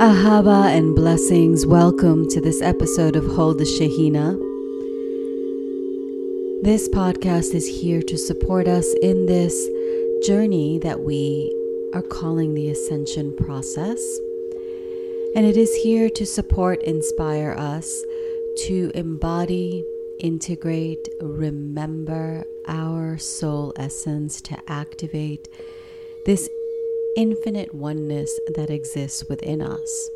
Ahava and blessings. Welcome to this episode of Hold the Shekinah. This podcast is here to support us in this journey that we are calling the ascension process. And it is here to support, inspire us to embody, integrate, remember our soul essence, to activate this infinite oneness that exists within us.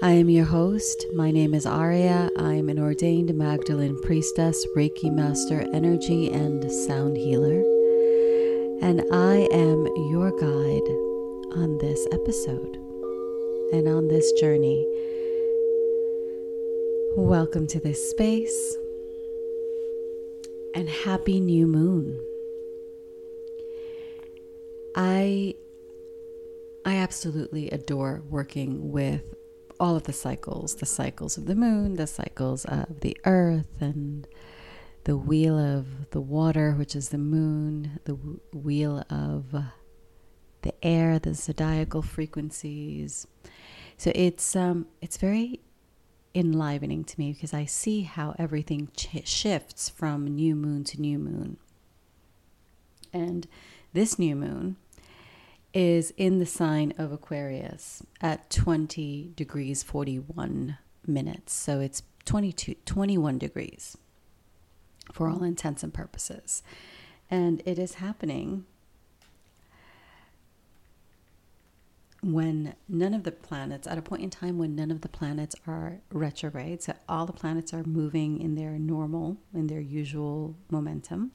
I am your host. My name is Aurea. I'm an ordained Magdalene priestess, Reiki master, energy, and sound healer. And I am your guide on this episode and on this journey. Welcome to this space and happy new moon. I I absolutely adore working with all of the cycles, the cycles of the moon, the cycles of the earth and the wheel of the water, which is the moon, the wheel of the air, the zodiacal frequencies. So it's um it's very enlivening to me because I see how everything ch- shifts from new moon to new moon. And this new moon is in the sign of Aquarius at 20 degrees 41 minutes. So it's 22, 21 degrees for all intents and purposes. And it is happening when none of the planets, at a point in time when none of the planets are retrograde, so all the planets are moving in their normal, in their usual momentum.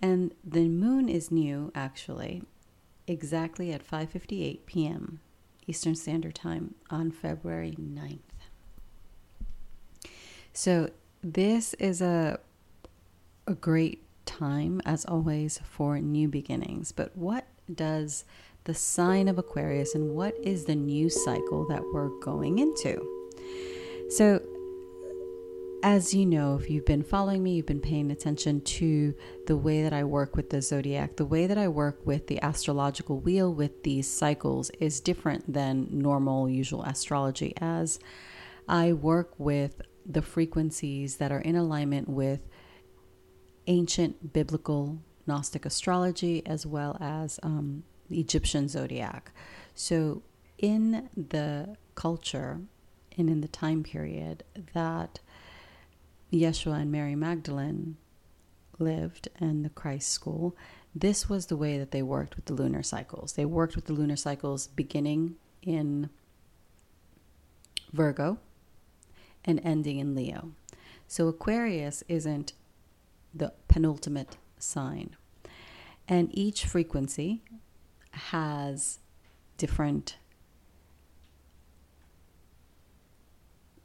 And the moon is new, actually, exactly at 5:58 p.m. Eastern Standard Time on February 9th. So this is a a great time as always for new beginnings. But what does the sign of Aquarius and what is the new cycle that we're going into? So as you know, if you've been following me, you've been paying attention to the way that I work with the zodiac, the way that I work with the astrological wheel with these cycles is different than normal, usual astrology, as I work with the frequencies that are in alignment with ancient biblical Gnostic astrology as well as um, the Egyptian zodiac. So, in the culture and in the time period that Yeshua and Mary Magdalene lived and the Christ school, this was the way that they worked with the lunar cycles. They worked with the lunar cycles beginning in Virgo and ending in Leo. So Aquarius isn't the penultimate sign. And each frequency has different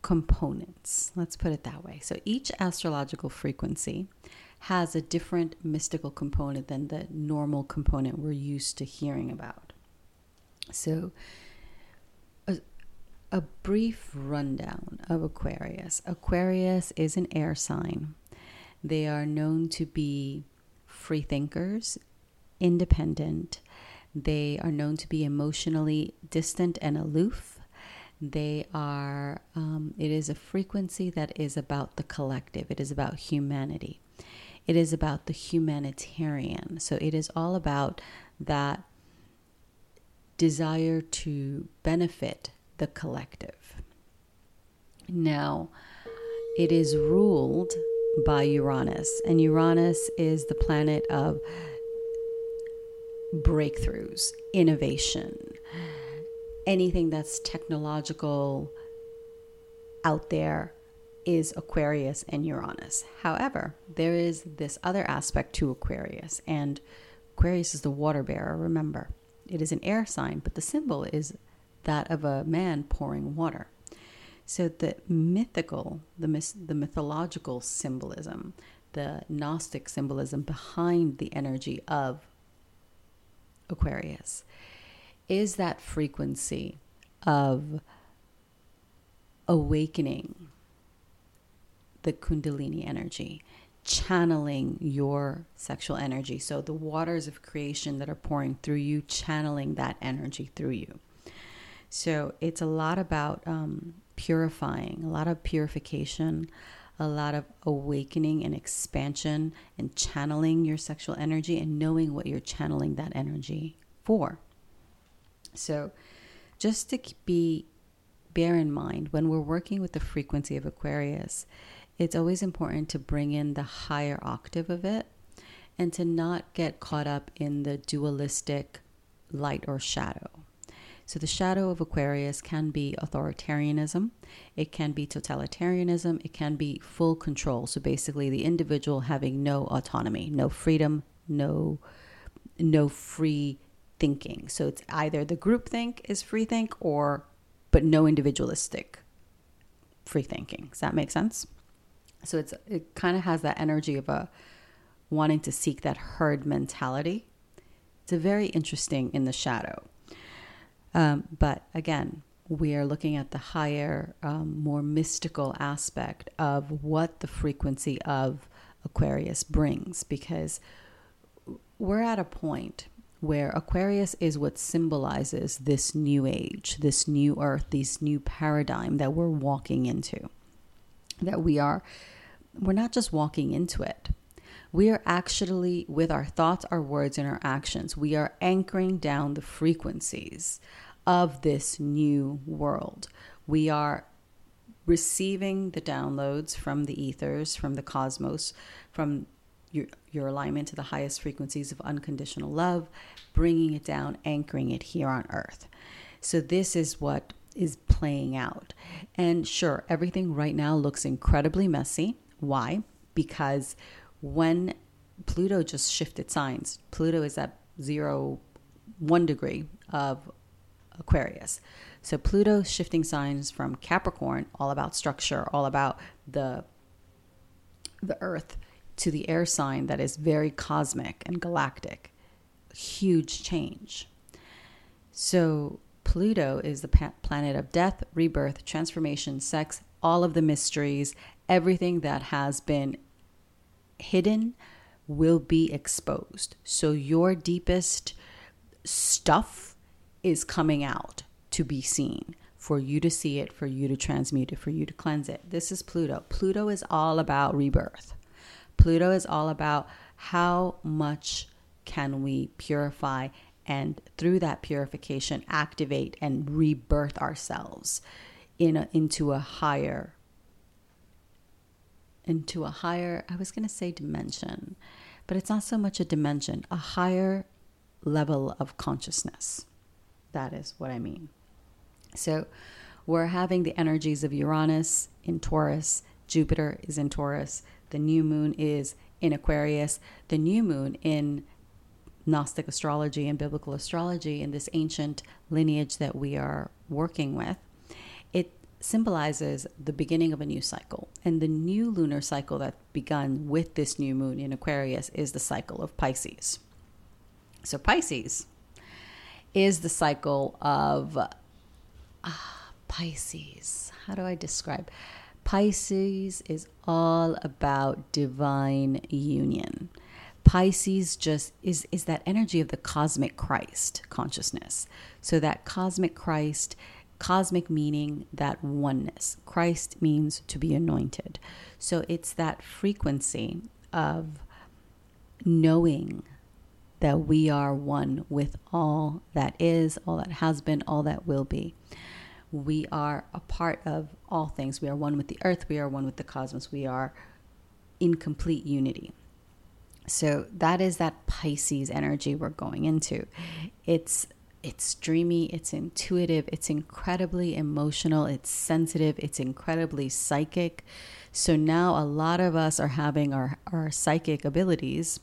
components. Let's put it that way. So each astrological frequency has a different mystical component than the normal component we're used to hearing about. So, a, a brief rundown of Aquarius Aquarius is an air sign. They are known to be free thinkers, independent. They are known to be emotionally distant and aloof. They are, um, it is a frequency that is about the collective, it is about humanity, it is about the humanitarian. So it is all about that desire to benefit the collective. Now, it is ruled by Uranus, and Uranus is the planet of breakthroughs, innovation anything that's technological out there is Aquarius and Uranus. However, there is this other aspect to Aquarius, and Aquarius is the water bearer, remember. It is an air sign, but the symbol is that of a man pouring water. So the mythical, the, the mythological symbolism, the Gnostic symbolism behind the energy of Aquarius is that frequency of awakening the Kundalini energy, channeling your sexual energy. So, the waters of creation that are pouring through you, channeling that energy through you. So it's a lot about um, purifying, a lot of purification, a lot of awakening and expansion and channeling your sexual energy and knowing what you're channeling that energy for. So just to be bear in mind when we're working with the frequency of Aquarius, it's always important to bring in the higher octave of it and to not get caught up in the dualistic light or shadow. So, the shadow of Aquarius can be authoritarianism, it can be totalitarianism, it can be full control. So, basically, the individual having no autonomy, no freedom, no, no free thinking. So, it's either the group think is free think or, but no individualistic free thinking. Does that make sense? So, it's, it kind of has that energy of a wanting to seek that herd mentality. It's a very interesting in the shadow. Um, but again, we are looking at the higher, um, more mystical aspect of what the frequency of Aquarius brings because we're at a point where Aquarius is what symbolizes this new age, this new earth, this new paradigm that we're walking into. That we are, we're not just walking into it, we are actually, with our thoughts, our words, and our actions, we are anchoring down the frequencies of this new world. We are receiving the downloads from the ethers, from the cosmos, from your, your alignment to the highest frequencies of unconditional love, bringing it down, anchoring it here on earth. So, this is what is playing out. And sure, everything right now looks incredibly messy. Why? Because when Pluto just shifted signs, Pluto is at zero, one degree of Aquarius. So Pluto shifting signs from Capricorn, all about structure, all about the the earth to the air sign that is very cosmic and galactic. Huge change. So Pluto is the planet of death, rebirth, transformation, sex, all of the mysteries, everything that has been hidden will be exposed. So your deepest stuff is coming out to be seen for you to see it, for you to transmute it, for you to cleanse it. This is Pluto. Pluto is all about rebirth. Pluto is all about how much can we purify and through that purification activate and rebirth ourselves in a, into a higher into a higher, I was going to say dimension, but it's not so much a dimension, a higher level of consciousness. That is what I mean. So we're having the energies of Uranus in Taurus, Jupiter is in Taurus, the new moon is in Aquarius, the new moon in Gnostic astrology and biblical astrology in this ancient lineage that we are working with it symbolizes the beginning of a new cycle. And the new lunar cycle that begun with this new moon in Aquarius is the cycle of Pisces. So, Pisces is the cycle of uh, Pisces. How do I describe? Pisces is all about divine union. Pisces just is is that energy of the cosmic Christ consciousness. So that cosmic Christ cosmic meaning that oneness. Christ means to be anointed. So it's that frequency of knowing that we are one with all that is, all that has been, all that will be. We are a part of all things. We are one with the earth, we are one with the cosmos, we are in complete unity. So that is that Pisces energy we're going into. It's it's dreamy, it's intuitive, it's incredibly emotional, it's sensitive, it's incredibly psychic. So now a lot of us are having our, our psychic abilities,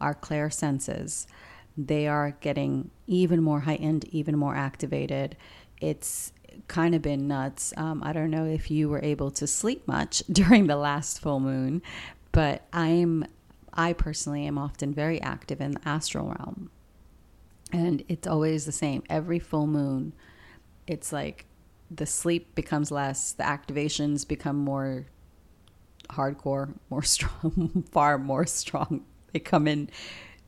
our clair senses. They are getting even more heightened, even more activated. It's kind of been nuts. Um, I don't know if you were able to sleep much during the last full moon, but I'm I personally am often very active in the astral realm. And it's always the same. Every full moon, it's like the sleep becomes less, the activations become more hardcore, more strong, far more strong. They come in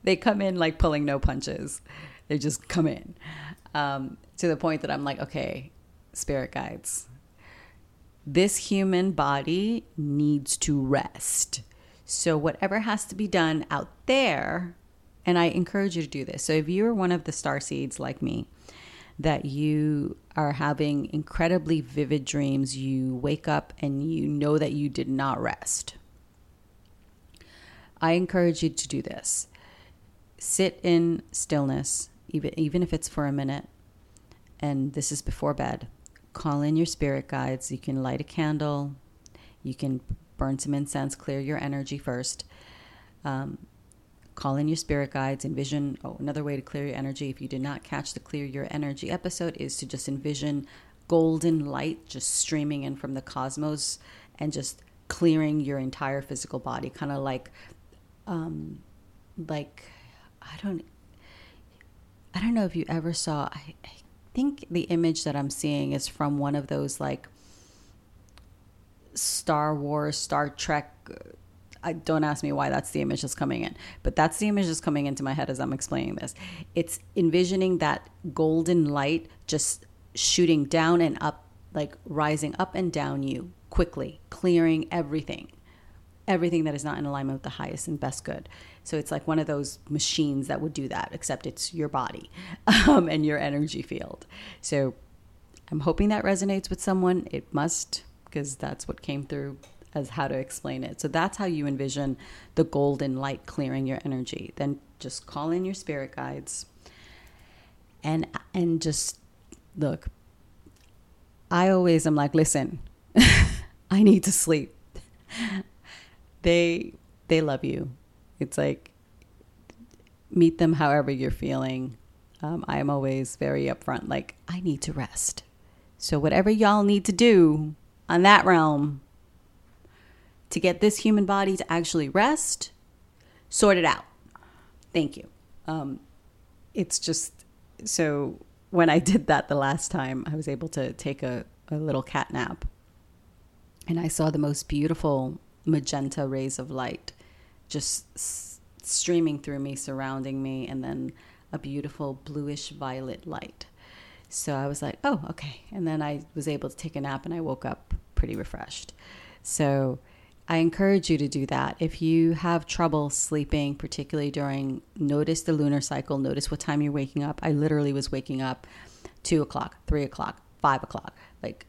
they come in like pulling no punches. they just come in um, to the point that I'm like, okay, spirit guides, this human body needs to rest. So, whatever has to be done out there, and I encourage you to do this. So, if you're one of the star seeds like me, that you are having incredibly vivid dreams, you wake up and you know that you did not rest. I encourage you to do this. Sit in stillness, even, even if it's for a minute, and this is before bed call in your spirit guides. You can light a candle, you can burn some incense, clear your energy first. Um, call in your spirit guides, envision. Oh, another way to clear your energy, if you did not catch the Clear Your Energy episode, is to just envision golden light just streaming in from the cosmos and just clearing your entire physical body, kind of like, um, like, I don't, I don't know if you ever saw. I, I think the image that I'm seeing is from one of those like Star Wars, Star Trek. I don't ask me why that's the image that's coming in, but that's the image that's coming into my head as I'm explaining this. It's envisioning that golden light just shooting down and up, like rising up and down you quickly, clearing everything, everything that is not in alignment with the highest and best good. So it's like one of those machines that would do that, except it's your body um, and your energy field. So I'm hoping that resonates with someone. It must, because that's what came through as how to explain it. So that's how you envision the golden light clearing your energy. Then just call in your spirit guides and and just look. I always am like, listen, I need to sleep. They they love you. It's like meet them however you're feeling. Um, I am always very upfront, like, I need to rest. So, whatever y'all need to do on that realm to get this human body to actually rest, sort it out. Thank you. Um, it's just so when I did that the last time, I was able to take a, a little cat nap and I saw the most beautiful magenta rays of light just s- streaming through me, surrounding me, and then a beautiful bluish violet light. So I was like, oh, okay. And then I was able to take a nap and I woke up pretty refreshed. So I encourage you to do that. If you have trouble sleeping, particularly during, notice the lunar cycle, notice what time you're waking up. I literally was waking up two o'clock, three o'clock, five o'clock. Like,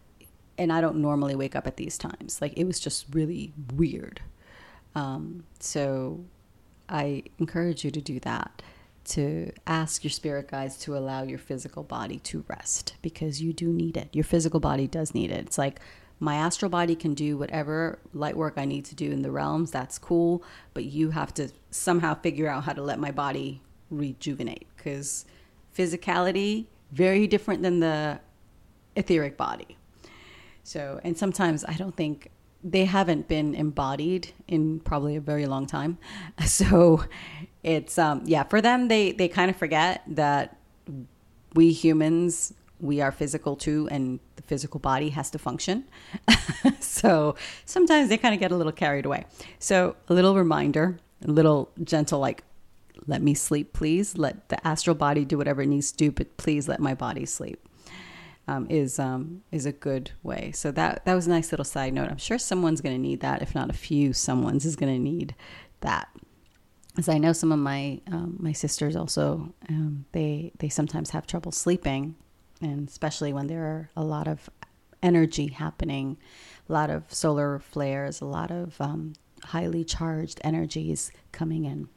and I don't normally wake up at these times. Like, it was just really weird. Um, so I encourage you to do that, to ask your spirit guides to allow your physical body to rest because you do need it. Your physical body does need it. It's like my astral body can do whatever light work I need to do in the realms. That's cool. But you have to somehow figure out how to let my body rejuvenate because physicality, very different than the etheric body. So, and sometimes I don't think they haven't been embodied in probably a very long time. So it's um yeah, for them they they kind of forget that we humans we are physical too and the physical body has to function. so sometimes they kind of get a little carried away. So a little reminder, a little gentle like let me sleep please. Let the astral body do whatever it needs to do, but please let my body sleep um, is um, is a good way. So that that was a nice little side note. I'm sure someone's going to need that, if not a few. Someone's is going to need that. As I know, some of my um, my sisters also um, they they sometimes have trouble sleeping, and especially when there are a lot of energy happening, a lot of solar flares, a lot of um, highly charged energies coming in.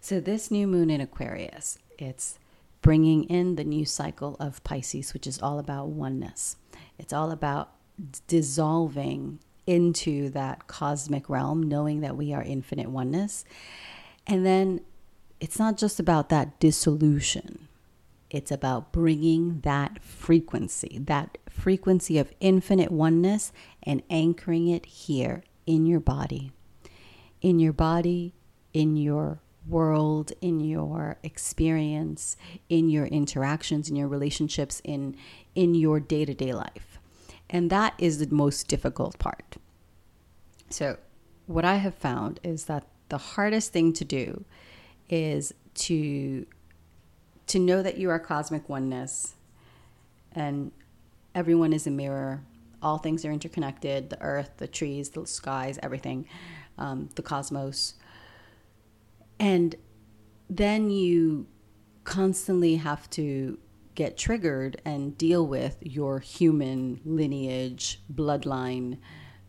So this new moon in Aquarius, it's bringing in the new cycle of Pisces, which is all about oneness. It's all about dissolving into that cosmic realm, knowing that we are infinite oneness. And then it's not just about that dissolution, it's about bringing that frequency, that frequency of infinite oneness, and anchoring it here in your body. In your body, in your world, in your experience, in your interactions, in your relationships, in in your day-to-day life. And that is the most difficult part. So, what I have found is that the hardest thing to do is to to know that you are cosmic oneness and everyone is a mirror. All things are interconnected the earth, the trees, the skies, everything, um, the cosmos. And then you constantly have to get triggered and deal with your human lineage, bloodline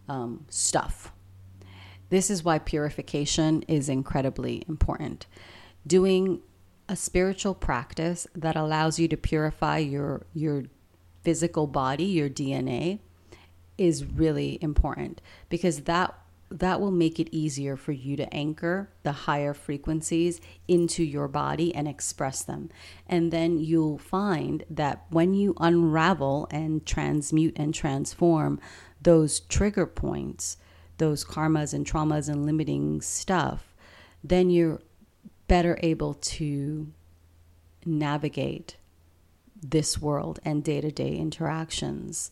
um, stuff. This is why purification is incredibly important. Doing a spiritual practice that allows you to purify your your physical body, your DNA is really important because that that will make it easier for you to anchor the higher frequencies into your body and express them. And then you'll find that when you unravel and transmute and transform those trigger points, those karmas and traumas and limiting stuff, then you're better able to navigate this world and day-to-day interactions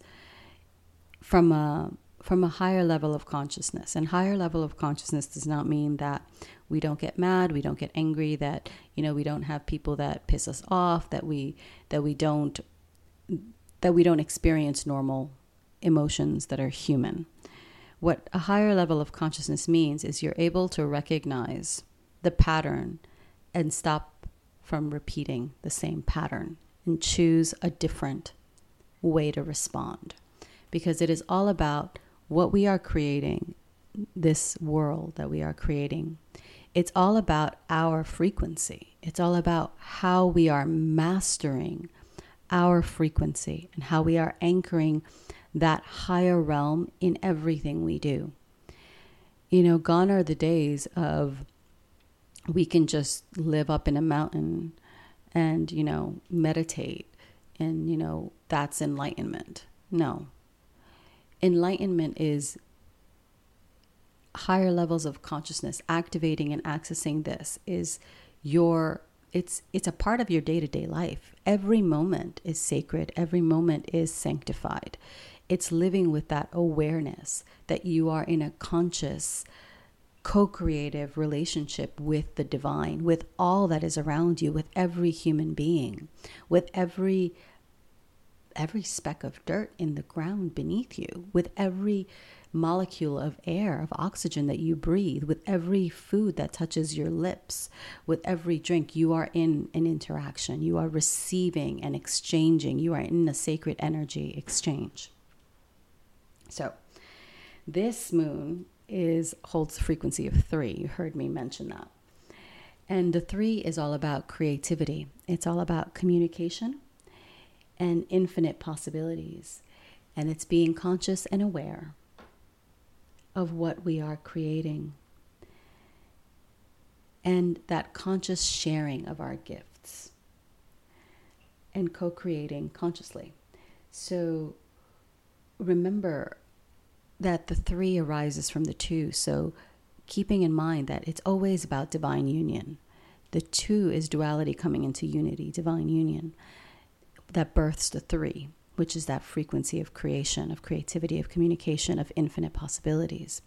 from a from a higher level of consciousness. And higher level of consciousness does not mean that we don't get mad, we don't get angry, that you know we don't have people that piss us off, that we that we don't that we don't experience normal emotions that are human. What a higher level of consciousness means is you're able to recognize the pattern and stop from repeating the same pattern and choose a different way to respond because it is all about what we are creating, this world that we are creating. It's all about our frequency. It's all about how we are mastering our frequency and how we are anchoring that higher realm in everything we do. You know, gone are the days of we can just live up in a mountain and, you know, meditate and, you know, that's enlightenment. No, enlightenment is higher levels of consciousness activating and accessing this is your it's it's a part of your day-to-day life. Every moment is sacred. Every moment is sanctified. It's living with that awareness that you are in a conscious co-creative relationship with the divine with all that is around you with every human being with every every speck of dirt in the ground beneath you, with every molecule of air, of oxygen that you breathe, with every food that touches your lips, with every drink, you are in an interaction. You are receiving and exchanging. You are in a sacred energy exchange. So, this moon is holds the frequency of three. You heard me mention that. And the three is all about creativity. It's all about communication and infinite possibilities. And it's being conscious and aware of what we are creating and that conscious sharing of our gifts and co creating consciously. So remember that the three arises from the two. So keeping in mind that it's always about divine union. The two is duality coming into unity, divine union that births the three, which is that frequency of creation, of creativity, of communication, of infinite possibilities.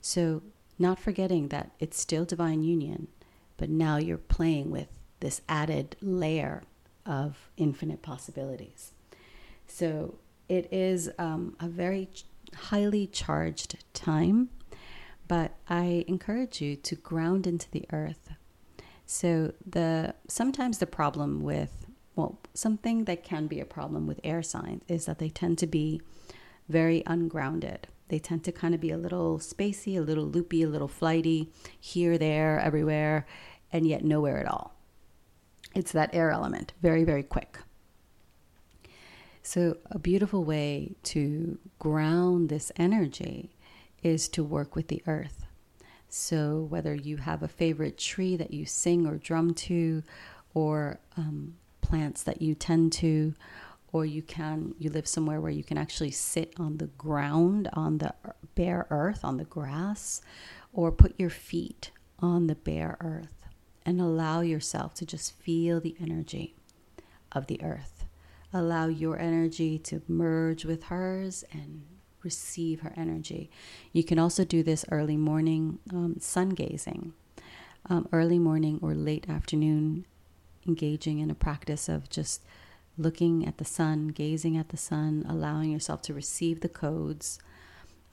So, not forgetting that it's still divine union, but now you're playing with this added layer of infinite possibilities. So, it is um, a very ch- highly charged time, but I encourage you to ground into the earth. So the sometimes the problem with well, something that can be a problem with air signs is that they tend to be very ungrounded. They tend to kind of be a little spacey, a little loopy, a little flighty, here, there, everywhere, and yet nowhere at all. It's that air element, very, very quick. So, a beautiful way to ground this energy is to work with the earth. So, whether you have a favorite tree that you sing or drum to, or um, plants that you tend to or you can you live somewhere where you can actually sit on the ground on the bare earth on the grass or put your feet on the bare earth and allow yourself to just feel the energy of the earth. Allow your energy to merge with hers and receive her energy. You can also do this early morning um, sun gazing. Um, early morning or late afternoon engaging in a practice of just looking at the sun, gazing at the sun, allowing yourself to receive the codes.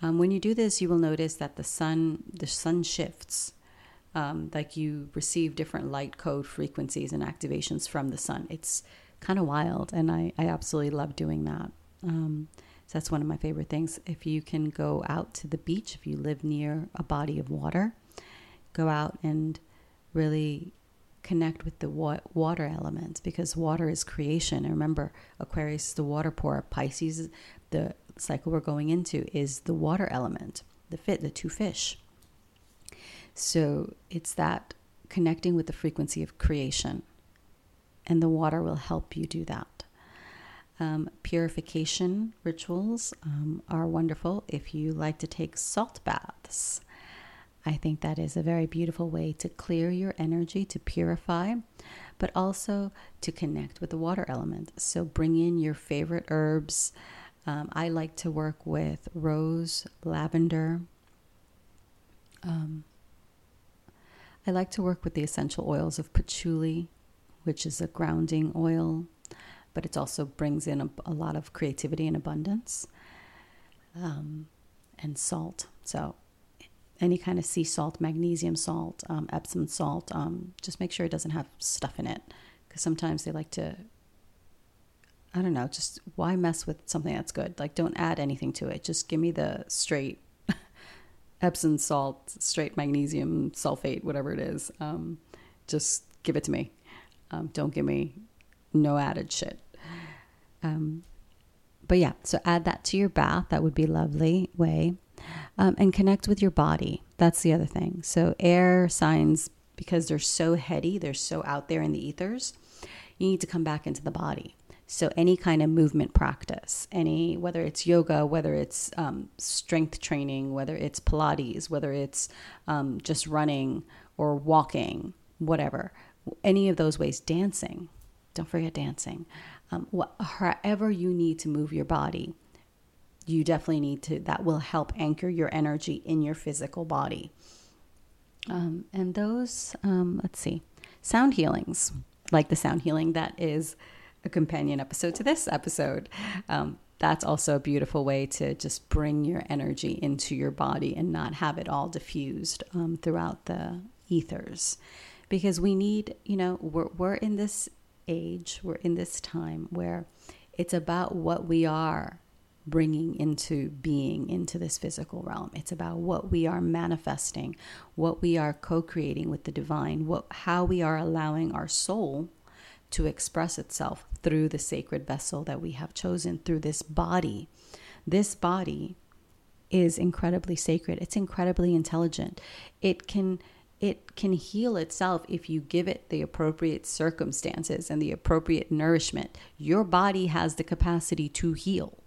Um, when you do this, you will notice that the sun the sun shifts. Um, like you receive different light code frequencies and activations from the sun. It's kind of wild, and I, I absolutely love doing that. Um, so that's one of my favorite things. If you can go out to the beach, if you live near a body of water, go out and really connect with the wa- water elements because water is creation. And remember, Aquarius is the water pour. Pisces, the cycle we're going into, is the water element, the fit, the two fish. So it's that connecting with the frequency of creation. And the water will help you do that. Um, purification rituals um, are wonderful if you like to take salt baths. I think that is a very beautiful way to clear your energy, to purify, but also to connect with the water element. So bring in your favorite herbs. Um, I like to work with rose, lavender. Um, I like to work with the essential oils of patchouli, which is a grounding oil, but it also brings in a, a lot of creativity and abundance, um, and salt. So any kind of sea salt, magnesium salt, um, Epsom salt. Um, just make sure it doesn't have stuff in it because sometimes they like to. I don't know. Just why mess with something that's good? Like, don't add anything to it. Just give me the straight Epsom salt, straight magnesium sulfate, whatever it is. Um, just give it to me. Um, don't give me no added shit. Um, but yeah, so add that to your bath. That would be lovely way um, and connect with your body. That's the other thing. So, air signs, because they're so heady, they're so out there in the ethers, you need to come back into the body. So, any kind of movement practice, any whether it's yoga, whether it's um, strength training, whether it's Pilates, whether it's um, just running or walking, whatever, any of those ways, dancing. Don't forget dancing. Um, wh- however, you need to move your body you definitely need to, that will help anchor your energy in your physical body. Um, and those, um, let's see, sound healings, like the sound healing that is a companion episode to this episode. Um, that's also a beautiful way to just bring your energy into your body and not have it all diffused um, throughout the ethers. Because we need, you know, we're, we're in this age, we're in this time where it's about what we are bringing into being into this physical realm. It's about what we are manifesting, what we are co-creating with the divine, what how we are allowing our soul to express itself through the sacred vessel that we have chosen through this body. This body is incredibly sacred. It's incredibly intelligent. It can it can heal itself if you give it the appropriate circumstances and the appropriate nourishment. Your body has the capacity to heal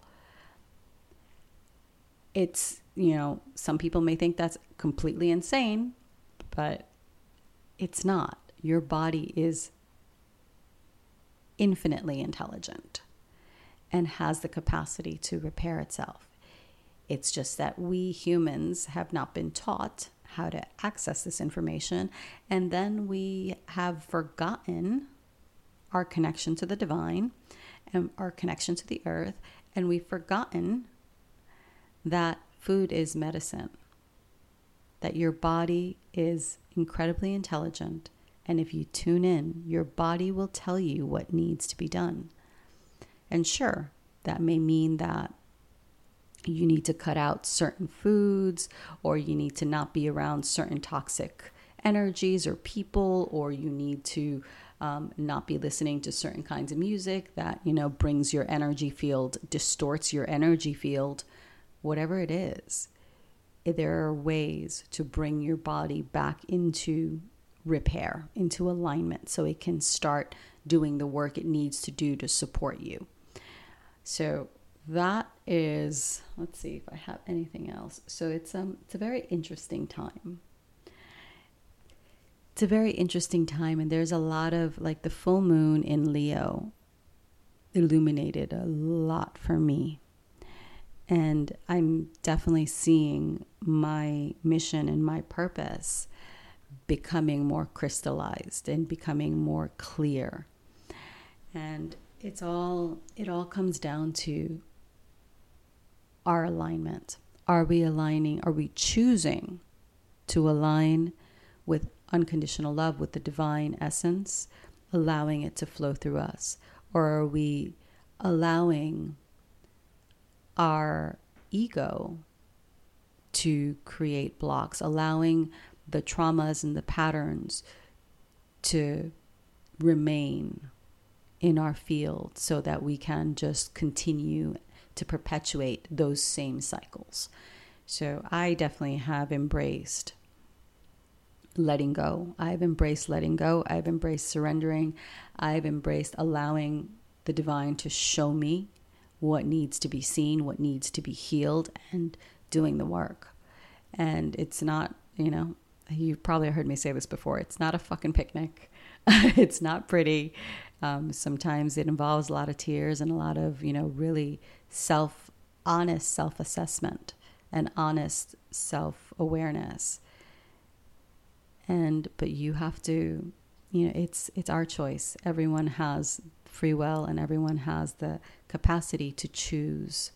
it's, you know, some people may think that's completely insane, but it's not. Your body is infinitely intelligent and has the capacity to repair itself. It's just that we humans have not been taught how to access this information, and then we have forgotten our connection to the divine and our connection to the earth, and we've forgotten that food is medicine, that your body is incredibly intelligent. And if you tune in, your body will tell you what needs to be done. And sure, that may mean that you need to cut out certain foods, or you need to not be around certain toxic energies or people, or you need to um, not be listening to certain kinds of music that you know brings your energy field, distorts your energy field whatever it is, there are ways to bring your body back into repair, into alignment, so it can start doing the work it needs to do to support you. So that is, let's see if I have anything else. So it's um it's a very interesting time. It's a very interesting time and there's a lot of like the full moon in Leo illuminated a lot for me and I'm definitely seeing my mission and my purpose becoming more crystallized and becoming more clear. And it's all it all comes down to our alignment. Are we aligning? Are we choosing to align with unconditional love, with the divine essence, allowing it to flow through us? Or are we allowing our ego to create blocks, allowing the traumas and the patterns to remain in our field so that we can just continue to perpetuate those same cycles. So I definitely have embraced letting go. I've embraced letting go. I've embraced surrendering. I've embraced allowing the divine to show me what needs to be seen, what needs to be healed, and doing the work. And it's not, you know, you've probably heard me say this before it's not a fucking picnic, it's not pretty. Um, sometimes it involves a lot of tears and a lot of, you know, really self, honest self assessment and honest self awareness. And, but you have to, you know, it's, it's our choice. Everyone has free will and everyone has the capacity to choose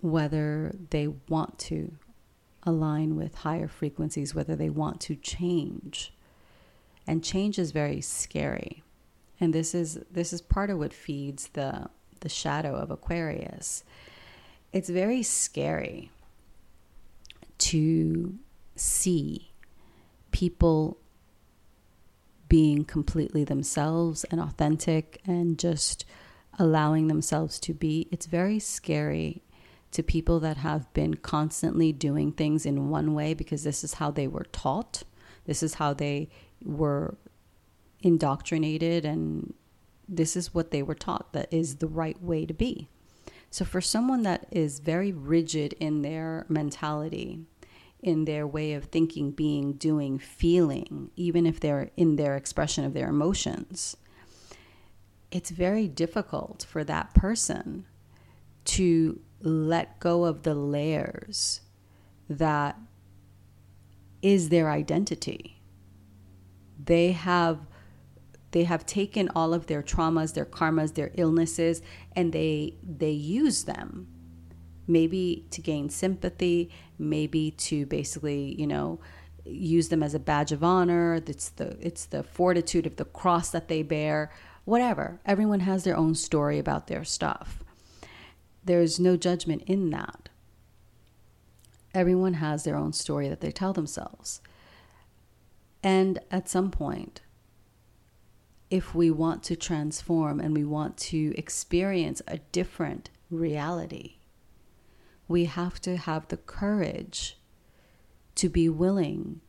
whether they want to align with higher frequencies, whether they want to change. And change is very scary. And this is this is part of what feeds the the shadow of Aquarius. It's very scary to see people being completely themselves and authentic and just allowing themselves to be. It's very scary to people that have been constantly doing things in one way because this is how they were taught. This is how they were indoctrinated and this is what they were taught that is the right way to be. So for someone that is very rigid in their mentality, in their way of thinking, being, doing, feeling, even if they're in their expression of their emotions, it's very difficult for that person to let go of the layers that is their identity. They have they have taken all of their traumas, their karmas, their illnesses and they they use them maybe to gain sympathy, maybe to basically, you know, use them as a badge of honor. It's the it's the fortitude of the cross that they bear, whatever. Everyone has their own story about their stuff there's no judgment in that. Everyone has their own story that they tell themselves. And at some point, if we want to transform and we want to experience a different reality, we have to have the courage to be willing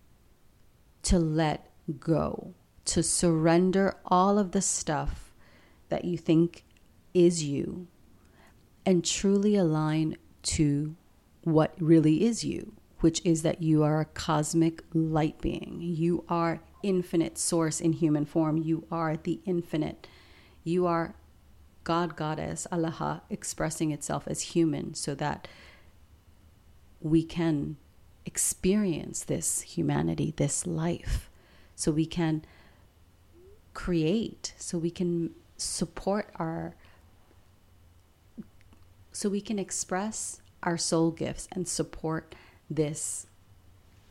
to let go, to surrender all of the stuff that you think is you and truly align to what really is you, which is that you are a cosmic light being. You are infinite source in human form. You are the infinite. You are God, Goddess, Allah expressing itself as human so that we can experience this humanity, this life, so we can create, so we can support our so we can express our soul gifts and support this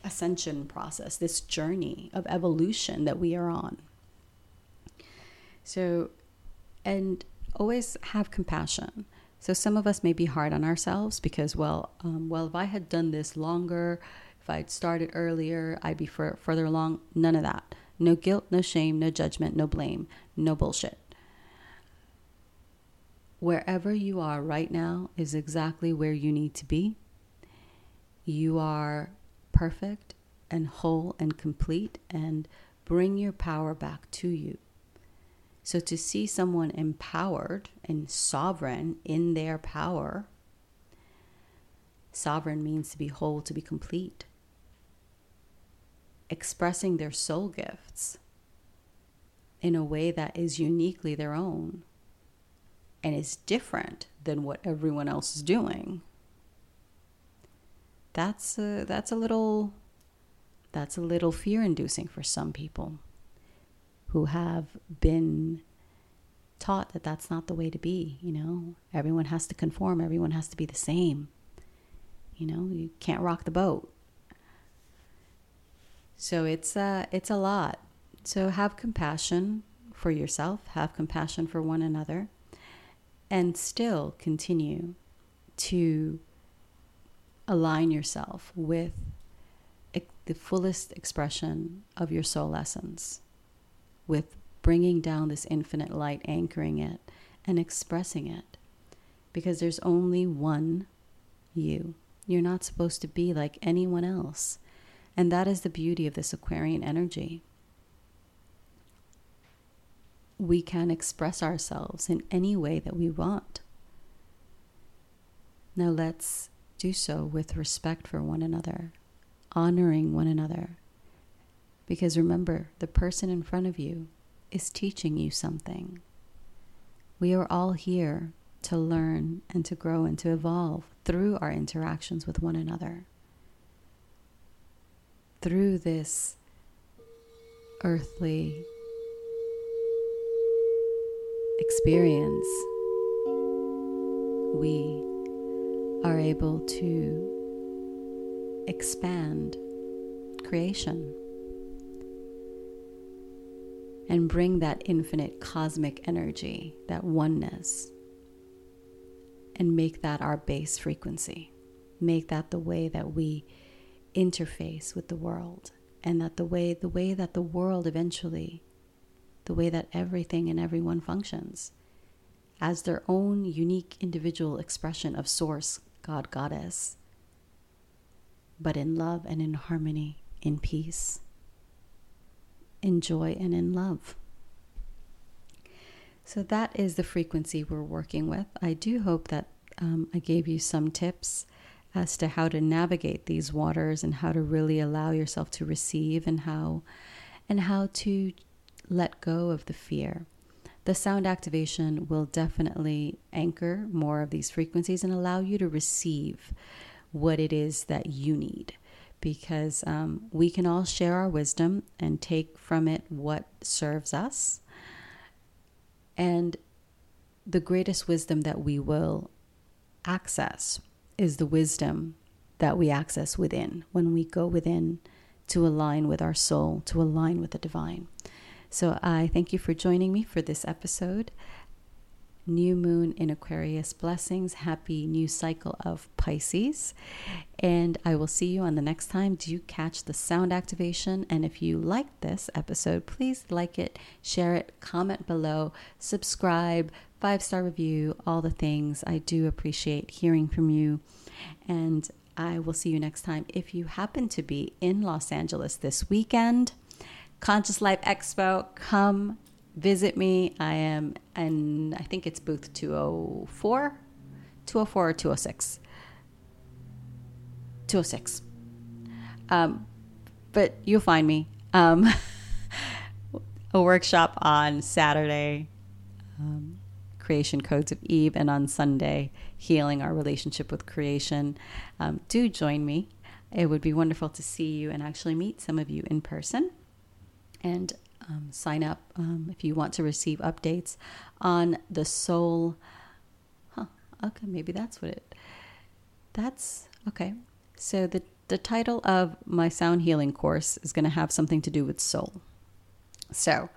ascension process, this journey of evolution that we are on. So, and always have compassion. So, some of us may be hard on ourselves because, well, um, well, if I had done this longer, if I'd started earlier, I'd be fur- further along. None of that. No guilt, no shame, no judgment, no blame, no bullshit wherever you are right now is exactly where you need to be. You are perfect and whole and complete, and bring your power back to you. So, to see someone empowered and sovereign in their power, sovereign means to be whole, to be complete, expressing their soul gifts in a way that is uniquely their own and is different than what everyone else is doing, that's a, that's a little that's a little fear inducing for some people who have been taught that that's not the way to be. You know, everyone has to conform, everyone has to be the same. You know, you can't rock the boat. So it's a, it's a lot. So have compassion for yourself, have compassion for one another, and still continue to align yourself with the fullest expression of your soul essence, with bringing down this infinite light, anchoring it, and expressing it. Because there's only one you. You're not supposed to be like anyone else. And that is the beauty of this Aquarian energy. We can express ourselves in any way that we want. Now let's do so with respect for one another, honoring one another. Because remember, the person in front of you is teaching you something. We are all here to learn and to grow and to evolve through our interactions with one another. Through this earthly experience, we are able to expand creation and bring that infinite cosmic energy, that oneness, and make that our base frequency. Make that the way that we interface with the world, and that the way the way that the world eventually, the way that everything and everyone functions, as their own unique individual expression of source, God, Goddess, but in love and in harmony, in peace, in joy and in love. So that is the frequency we're working with. I do hope that um, I gave you some tips as to how to navigate these waters and how to really allow yourself to receive and how and how to let go of the fear the sound activation will definitely anchor more of these frequencies and allow you to receive what it is that you need. Because um, we can all share our wisdom and take from it what serves us. And the greatest wisdom that we will access is the wisdom that we access within when we go within to align with our soul, to align with the divine. So I thank you for joining me for this episode. New moon in Aquarius blessings. Happy new cycle of Pisces. And I will see you on the next time. Do you catch the sound activation? And if you like this episode, please like it, share it, comment below, subscribe, five star review, all the things. I do appreciate hearing from you. And I will see you next time. If you happen to be in Los Angeles this weekend, Conscious Life Expo. Come visit me. I am, and I think it's booth 204, 204 or 206. 206. Um, but you'll find me. Um, a workshop on Saturday, um, Creation Codes of Eve, and on Sunday, Healing Our Relationship with Creation. Um, do join me. It would be wonderful to see you and actually meet some of you in person and um, sign up um, if you want to receive updates on the soul. Huh. Okay, maybe that's what it. That's okay. So the the title of my sound healing course is going to have something to do with soul. So,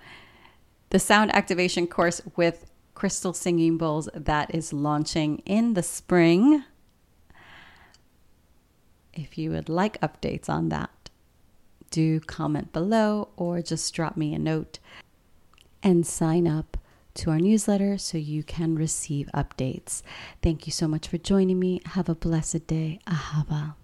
the sound activation course with crystal singing bowls that is launching in the spring. If you would like updates on that, do comment below or just drop me a note and sign up to our newsletter so you can receive updates. Thank you so much for joining me. Have a blessed day. Ahava.